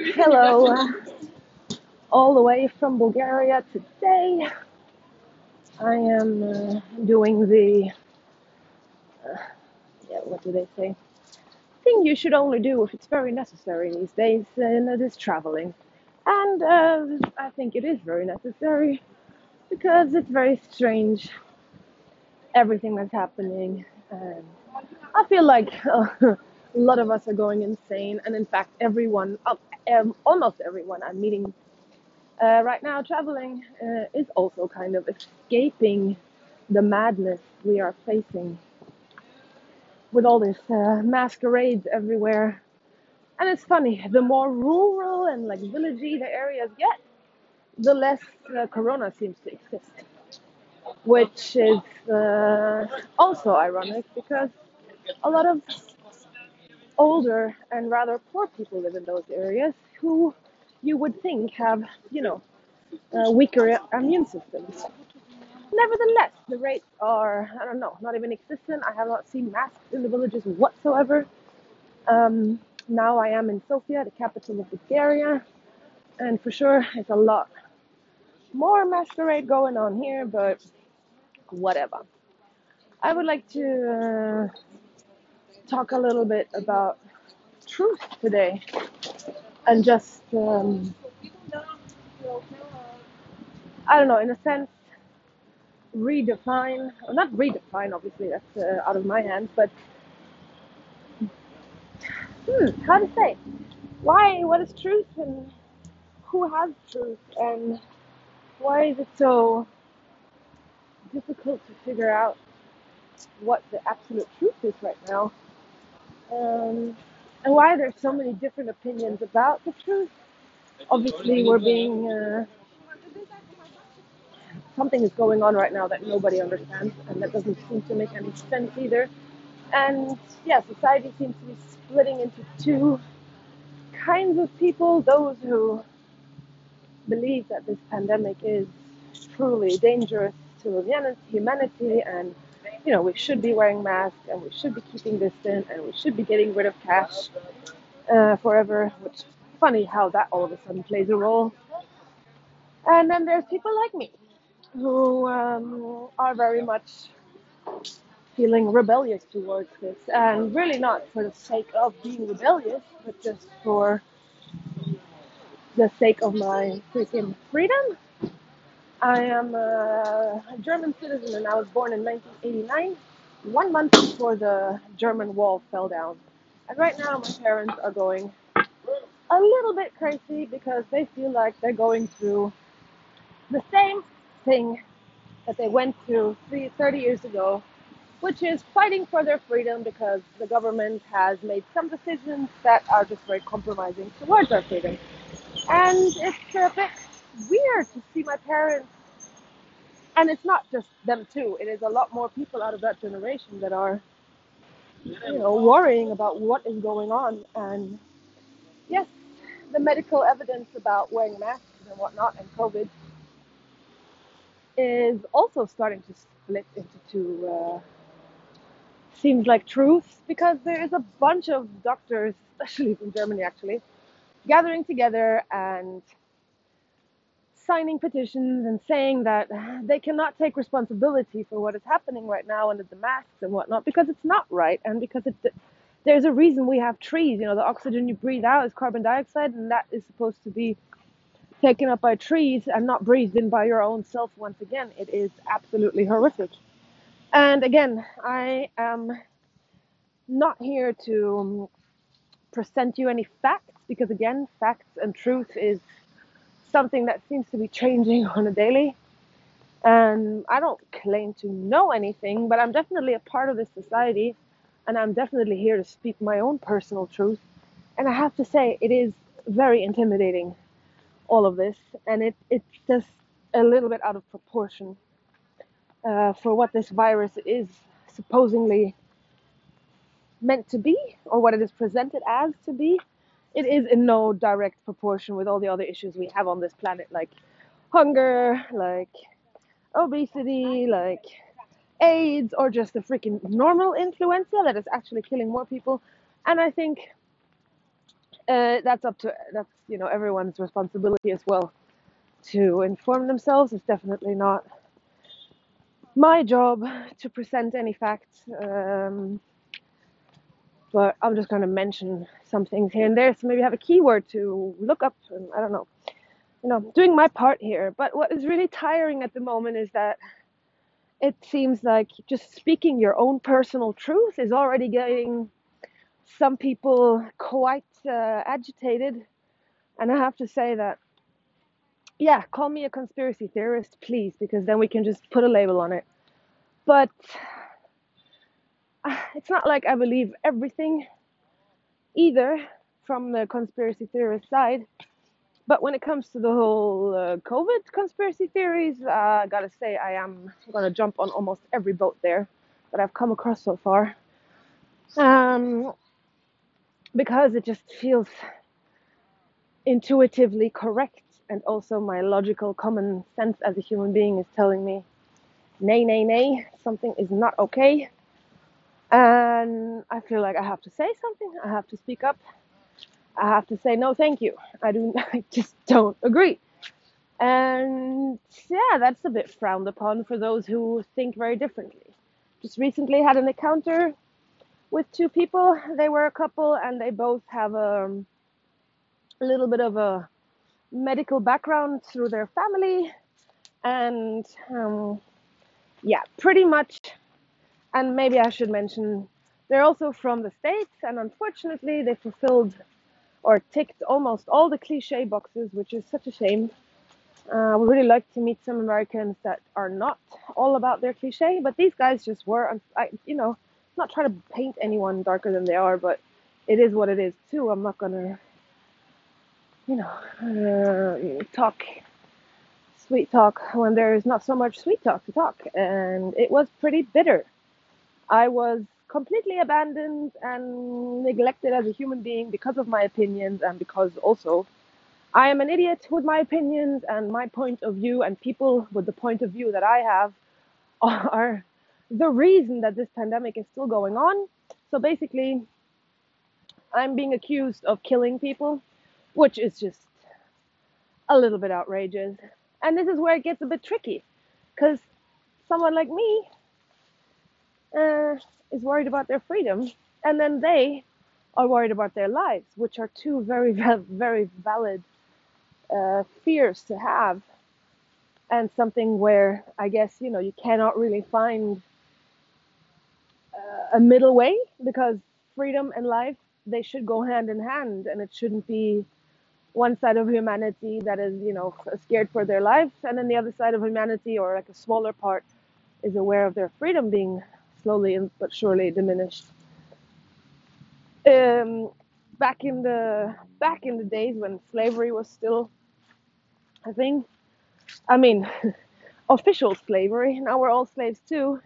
Hello, uh, all the way from Bulgaria today. I am uh, doing the, uh, yeah, what do they say? Thing you should only do if it's very necessary these days, and that is traveling. And uh, I think it is very necessary because it's very strange everything that's happening. And I feel like uh, a lot of us are going insane, and in fact, everyone, uh, um, almost everyone I'm meeting uh, right now traveling uh, is also kind of escaping the madness we are facing with all this uh, masquerades everywhere. And it's funny, the more rural and like villagey the areas get, the less uh, corona seems to exist, which is uh, also ironic because a lot of older and rather poor people live in those areas who you would think have, you know, uh, weaker immune systems. Nevertheless, the rates are, I don't know, not even existent. I have not seen masks in the villages whatsoever. Um, now I am in Sofia, the capital of Bulgaria, and for sure it's a lot more masquerade going on here, but whatever. I would like to uh, talk a little bit about truth today and just um, I don't know, in a sense, redefine, not redefine, obviously, that's uh, out of my hands, but hmm, how to say, why, what is truth, and who has truth, and why is it so difficult to figure out what the absolute truth is right now, um, and why there's so many different opinions about the truth. Obviously, we're being uh, something is going on right now that nobody understands, and that doesn't seem to make any sense either. And yeah, society seems to be splitting into two kinds of people those who believe that this pandemic is truly dangerous to humanity and you know we should be wearing masks and we should be keeping distance and we should be getting rid of cash uh, forever which funny how that all of a sudden plays a role and then there's people like me who um, are very much feeling rebellious towards this, and really not for the sake of being rebellious, but just for the sake of my freaking freedom. I am a German citizen and I was born in 1989, one month before the German wall fell down. And right now, my parents are going a little bit crazy because they feel like they're going through the same thing that they went through 30 years ago, which is fighting for their freedom because the government has made some decisions that are just very compromising towards our freedom. And it's a bit weird to see my parents, and it's not just them too, it is a lot more people out of that generation that are, you know, worrying about what is going on. And yes, the medical evidence about wearing masks and whatnot and COVID is also starting to split into two. Uh, seems like truths because there is a bunch of doctors, especially from Germany actually, gathering together and signing petitions and saying that they cannot take responsibility for what is happening right now under the masks and whatnot because it's not right and because it, there's a reason we have trees. You know, the oxygen you breathe out is carbon dioxide, and that is supposed to be taken up by trees and not breathed in by your own self once again. It is absolutely horrific. And again, I am not here to present you any facts because, again, facts and truth is something that seems to be changing on a daily. And I don't claim to know anything, but I'm definitely a part of this society and I'm definitely here to speak my own personal truth. And I have to say, it is very intimidating all of this, and it, it's just a little bit out of proportion uh, for what this virus is supposedly meant to be, or what it is presented as to be. It is in no direct proportion with all the other issues we have on this planet, like hunger, like obesity, like AIDS, or just the freaking normal influenza that is actually killing more people. And I think uh, that's up to that's you know everyone's responsibility as well to inform themselves. It's definitely not my job to present any facts. Um, but I'm just going to mention some things here and there. So maybe have a keyword to look up. And I don't know, you know, doing my part here. But what is really tiring at the moment is that it seems like just speaking your own personal truth is already getting some people quite uh, agitated. And I have to say that, yeah, call me a conspiracy theorist, please, because then we can just put a label on it. But it's not like I believe everything either from the conspiracy theorist side. But when it comes to the whole uh, COVID conspiracy theories, uh, I gotta say I am gonna jump on almost every boat there that I've come across so far, um, because it just feels intuitively correct, and also my logical common sense as a human being is telling me, nay, nay, nay, something is not okay, and I feel like I have to say something. I have to speak up. I have to say no, thank you. I do. I just don't agree. And yeah, that's a bit frowned upon for those who think very differently. Just recently had an encounter with two people. They were a couple and they both have a, a little bit of a medical background through their family. And um, yeah, pretty much. And maybe I should mention they're also from the States. And unfortunately, they fulfilled or ticked almost all the cliche boxes, which is such a shame uh, would really like to meet some Americans that are not all about their cliche, but these guys just were. I, you know, not trying to paint anyone darker than they are, but it is what it is too. I'm not gonna, you know, uh, talk sweet talk when there is not so much sweet talk to talk, and it was pretty bitter. I was completely abandoned and neglected as a human being because of my opinions and because also I am an idiot with my opinions and my point of view, and people with the point of view that I have are the reason that this pandemic is still going on. So basically, I'm being accused of killing people, which is just a little bit outrageous. And this is where it gets a bit tricky, because someone like me uh, is worried about their freedom, and then they are worried about their lives, which are two very, very valid uh, fears to have. And something where I guess you know you cannot really find uh, a middle way because freedom and life they should go hand in hand. And it shouldn't be one side of humanity that is you know scared for their lives. And then the other side of humanity or like a smaller part is aware of their freedom being slowly but surely diminished um, back in the back in the days when slavery was still I think, I mean, official slavery. Now we're all slaves too,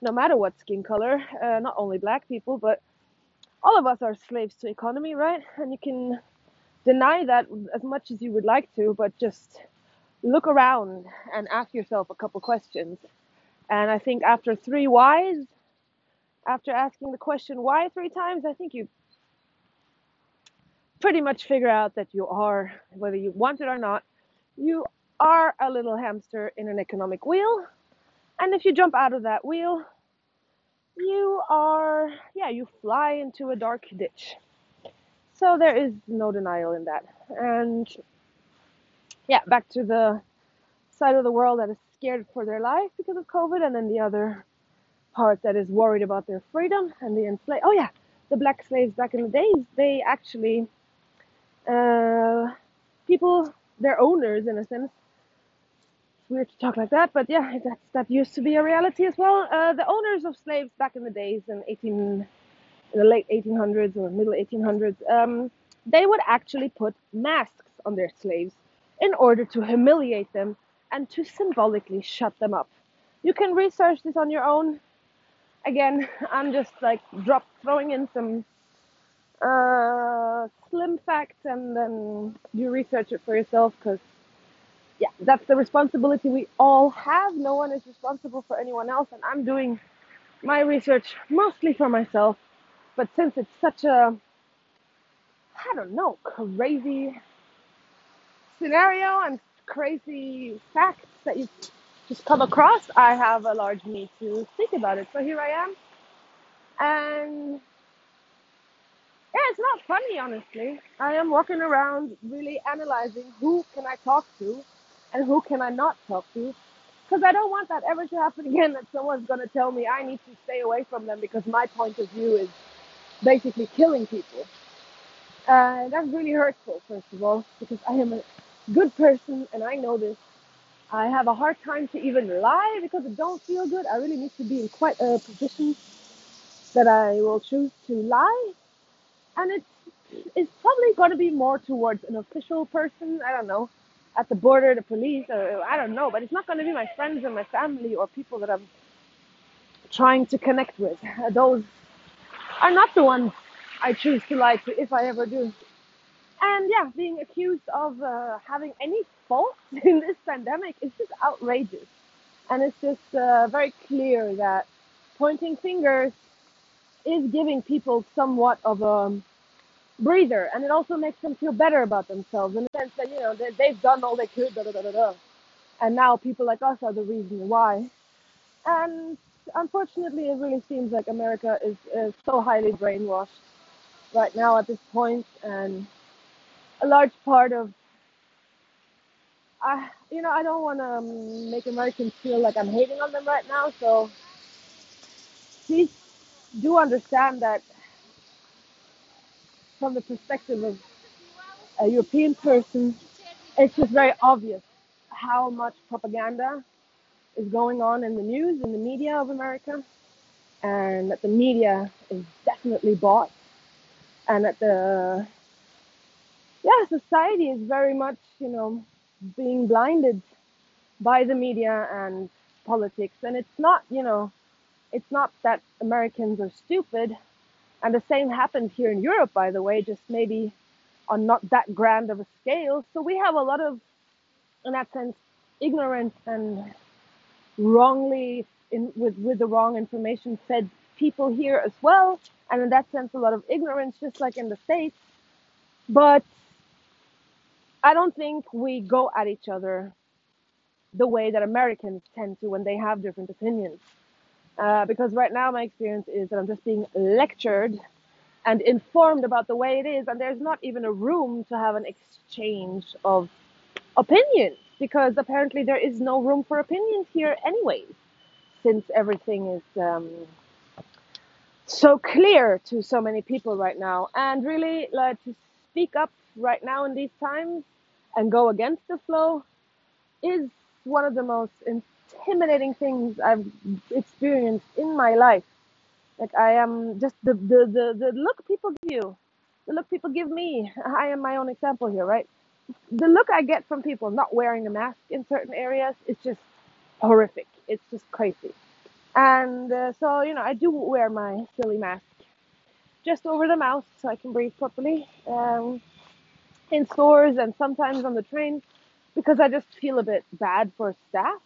no matter what skin color. Uh, not only black people, but all of us are slaves to economy, right? And you can deny that as much as you would like to, but just look around and ask yourself a couple questions. And I think after three whys, after asking the question why three times, I think you pretty much figure out that you are, whether you want it or not, you are a little hamster in an economic wheel. And if you jump out of that wheel, you are, yeah, you fly into a dark ditch. So there is no denial in that. And yeah, back to the side of the world that is scared for their life because of COVID, and then the other part that is worried about their freedom and the enslaved. Oh, yeah, the black slaves back in the days, they actually, uh, people their owners in a sense. It's weird to talk like that, but yeah, that that used to be a reality as well. Uh, the owners of slaves back in the days in 18, in the late 1800s or middle 1800s, um, they would actually put masks on their slaves in order to humiliate them and to symbolically shut them up. You can research this on your own. Again, I'm just like drop throwing in some uh, slim facts and then you research it for yourself because yeah that's the responsibility we all have no one is responsible for anyone else and i'm doing my research mostly for myself but since it's such a I don't know, crazy scenario and crazy facts that you just come across, I have a large need to speak about it. So here I am. And yeah, it's not funny, honestly. I am walking around really analyzing who can I talk to and who can I not talk to. Because I don't want that ever to happen again, that someone's going to tell me I need to stay away from them because my point of view is basically killing people. Uh, that's really hurtful, first of all, because I am a good person and I know this. I have a hard time to even lie because it don't feel good. I really need to be in quite a position that I will choose to lie. And it's it's probably going to be more towards an official person. I don't know, at the border, the police, or I don't know. But it's not going to be my friends and my family or people that I'm trying to connect with. Those are not the ones I choose to lie to if I ever do. And yeah, being accused of uh, having any fault in this pandemic is just outrageous. And it's just uh, very clear that pointing fingers is giving people somewhat of a breather, and it also makes them feel better about themselves in the sense that you know they, they've done all they could, da da da da, and now people like us are the reason why. And unfortunately, it really seems like America is, is so highly brainwashed right now at this point, and a large part of I, you know, I don't want to make Americans feel like I'm hating on them right now. So please do understand that from the perspective of a European person, it's just very obvious how much propaganda is going on in the news, in the media of America, and that the media is definitely bought, and that the yeah society is very much you know being blinded by the media and politics, and it's not you know it's not that Americans are stupid, and the same happens here in Europe, by the way, just maybe on not that grand of a scale. So we have a lot of, in that sense, ignorant and wrongly in with with the wrong information fed people here as well. And in that sense a lot of ignorance just like in the states. But i don't think we go at each other the way that americans tend to when they have different opinions. Uh, because right now my experience is that i'm just being lectured and informed about the way it is and there's not even a room to have an exchange of opinions because apparently there is no room for opinions here anyways since everything is um, so clear to so many people right now. And really like to speak up right now in these times and go against the flow is one of the most intimidating things I've experienced in my life. Like I am just the the, the, the look people give you, the look people give me. I am my own example here, right? The look I get from people not wearing a mask in certain areas is just horrific. It's just crazy. And uh, so, you know, I do wear my silly mask just over the mouth so I can breathe properly um, in stores and sometimes on the train because I just feel a bit bad for staff.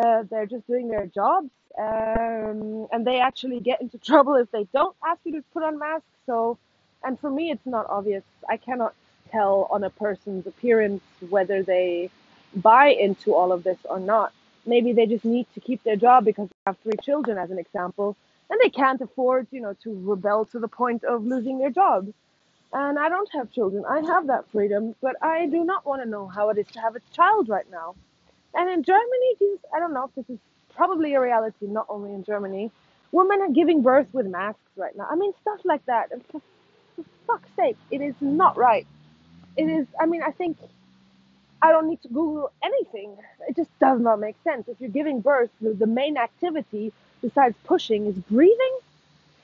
Uh, they're just doing their jobs um, and they actually get into trouble if they don't ask you to put on masks. So, and for me, it's not obvious. I cannot tell on a person's appearance whether they buy into all of this or not. Maybe they just need to keep their job because they have three children, as an example, and they can't afford, you know, to rebel to the point of losing their job. And I don't have children. I have that freedom, but I do not want to know how it is to have a child right now. And in Germany, Jesus, I don't know if this is probably a reality, not only in Germany. Women are giving birth with masks right now. I mean, stuff like that. And for, for fuck's sake, it is not right. It is, I mean, I think I don't need to Google anything. It just does not make sense. If you're giving birth, the, the main activity besides pushing is breathing,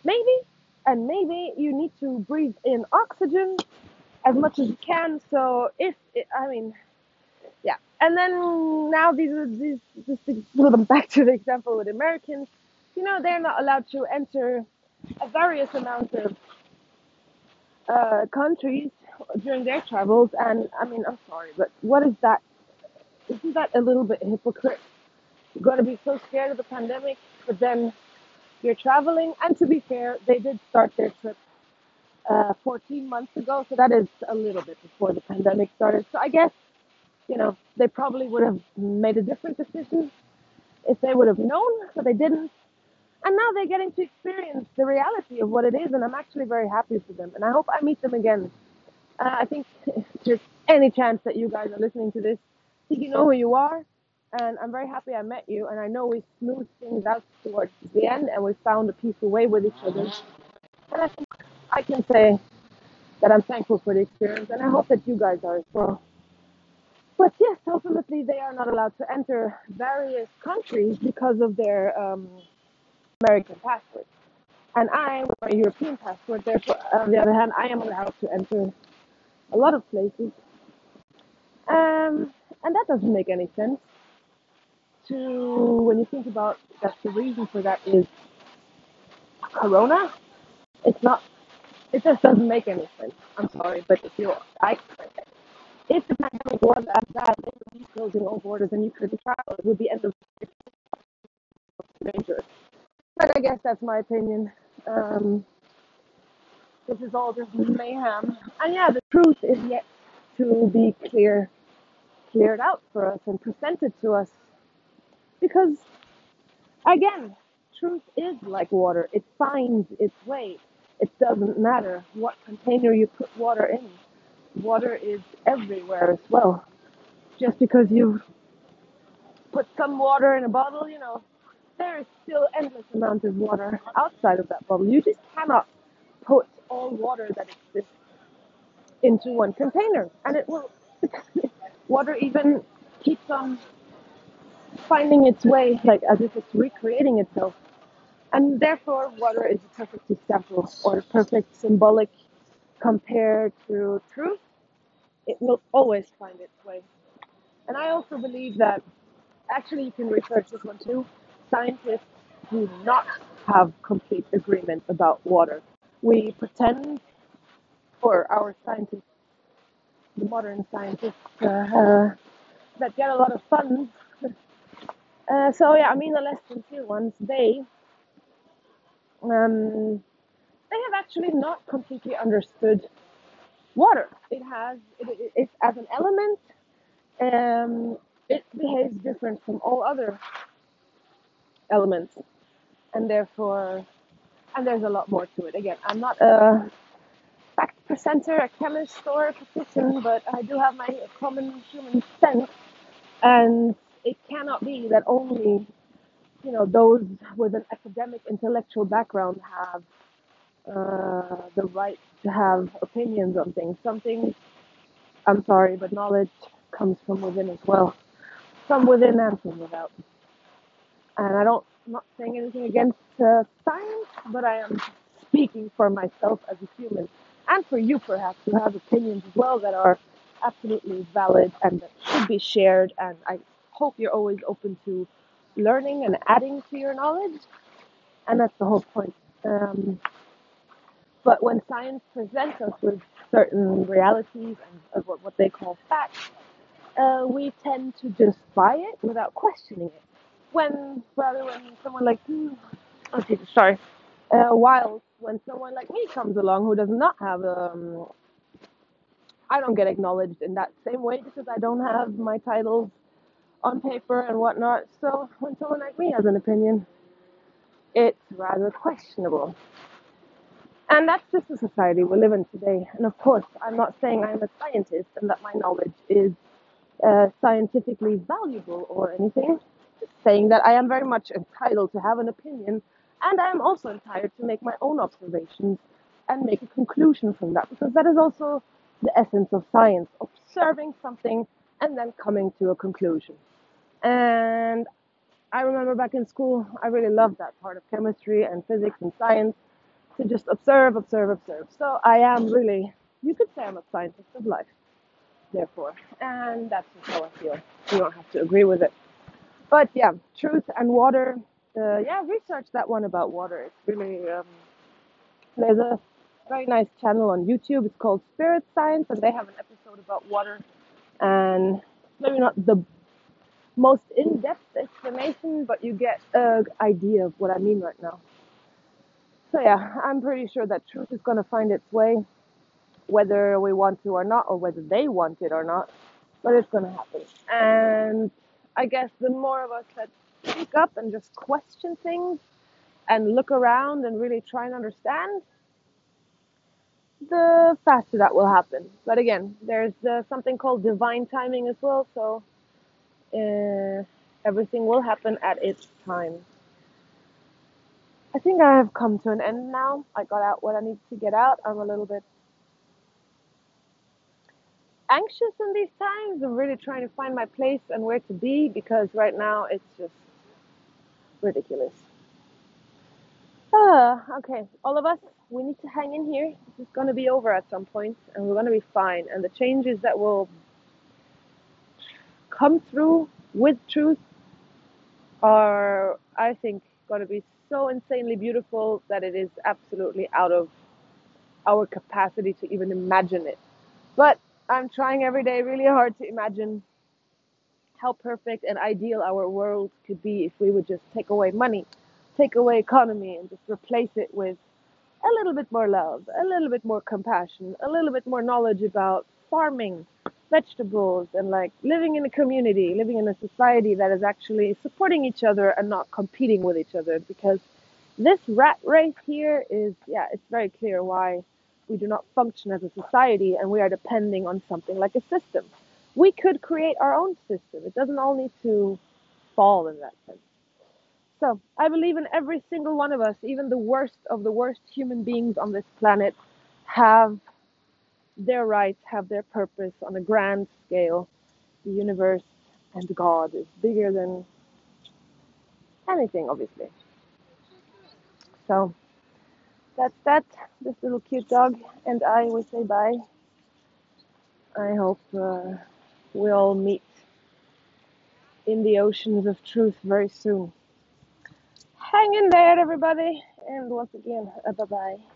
maybe? And maybe you need to breathe in oxygen as much as you can. So if, it, I mean, yeah. And then now these are these them back to the example with Americans, you know, they're not allowed to enter a various amount of uh, countries during their travels. And I mean, I'm sorry, but what is that? Isn't that a little bit hypocrite? You're going to be so scared of the pandemic, but then you're traveling. And to be fair, they did start their trip uh, 14 months ago. So that is a little bit before the pandemic started. So I guess, you know, they probably would have made a different decision if they would have known, but they didn't. And now they're getting to experience the reality of what it is, and I'm actually very happy for them. And I hope I meet them again. Uh, I think there's any chance that you guys are listening to this, you know who you are, and I'm very happy I met you. And I know we smoothed things out towards the end, and we found a peaceful way with each other. And I think I can say that I'm thankful for the experience, and I hope that you guys are as well. But yes, ultimately they are not allowed to enter various countries because of their um, American passport. And I, with my European passport, therefore, on the other hand, I am allowed to enter a lot of places. Um, and that doesn't make any sense to when you think about that the reason for that is Corona. It's not. It just doesn't make any sense. I'm sorry, but if you, I, if the pandemic was as bad, they would be closing all borders and you couldn't travel. It would be end of danger. But I guess that's my opinion. Um, this is all just mayhem. And yeah, the truth is yet to be clear, cleared out for us and presented to us. Because again, truth is like water. It finds its way. It doesn't matter what container you put water in. Water is everywhere as well. Just because you put some water in a bottle, you know, there is still endless amount of water outside of that bottle. You just cannot put all water that exists into one container, and it will. water even keeps on finding its way, like as if it's recreating itself, and therefore water is a perfect example or a perfect symbolic compared to truth. It will always find its way, and I also believe that actually you can research this one too. Scientists do not have complete agreement about water. We pretend, or our scientists, the modern scientists, uh, uh, that get a lot of funds. Uh, so yeah, I mean the less sincere ones, they um, they have actually not completely understood water. It has it, it, it's as an element. Um, it behaves different from all other elements, and therefore, and there's a lot more to it. Again, I'm not a fact presenter, a chemist, or a physician, but I do have my common human sense, and it cannot be that only you know those with an academic intellectual background have uh, the right to have opinions on things. Some things, I'm sorry, but knowledge comes from within as well, from within and from without. And I don't, I'm not saying anything against uh, science, but I am speaking for myself as a human and for you perhaps who have opinions as well that are absolutely valid and that should be shared. And I hope you're always open to learning and adding to your knowledge. And that's the whole point. Um, but when science presents us with certain realities and what, what they call facts, uh, we tend to just buy it without questioning it. When rather when someone like hmm, oh sorry, uh, while when someone like me comes along who does not have um, I don't get acknowledged in that same way because I don't have my titles on paper and whatnot. So when someone like me has an opinion, it's rather questionable. And that's just the society we live in today. And of course, I'm not saying I'm a scientist and that my knowledge is uh, scientifically valuable or anything. Just saying that I am very much entitled to have an opinion, and I am also entitled to make my own observations and make a conclusion from that, because that is also the essence of science observing something and then coming to a conclusion. And I remember back in school, I really loved that part of chemistry and physics and science to just observe, observe, observe. So I am really, you could say I'm a scientist of life, therefore. And that's just how I feel. You don't have to agree with it. But yeah, truth and water. Uh, yeah, research that one about water. It's really, um, there's a very nice channel on YouTube. It's called Spirit Science, and they have an episode about water. And maybe not the most in-depth explanation, but you get an idea of what I mean right now. So yeah, I'm pretty sure that truth is going to find its way, whether we want to or not, or whether they want it or not. But it's going to happen. And I guess the more of us that speak up and just question things and look around and really try and understand, the faster that will happen. But again, there's uh, something called divine timing as well, so uh, everything will happen at its time. I think I have come to an end now. I got out what I need to get out. I'm a little bit anxious in these times. I'm really trying to find my place and where to be because right now it's just ridiculous. Ah, okay, all of us, we need to hang in here. This is going to be over at some point and we're going to be fine. And the changes that will come through with truth are, I think, going to be so insanely beautiful that it is absolutely out of our capacity to even imagine it. But I'm trying every day really hard to imagine how perfect and ideal our world could be if we would just take away money, take away economy, and just replace it with a little bit more love, a little bit more compassion, a little bit more knowledge about farming, vegetables, and like living in a community, living in a society that is actually supporting each other and not competing with each other. Because this rat race here is, yeah, it's very clear why we do not function as a society and we are depending on something like a system. We could create our own system. It doesn't all need to fall in that sense. So I believe in every single one of us, even the worst of the worst human beings on this planet, have their rights, have their purpose on a grand scale. The universe and God is bigger than anything, obviously. So that's that. This little cute dog and I will say bye. I hope uh, we all meet in the oceans of truth very soon. Hang in there, everybody, and once again, uh, bye bye.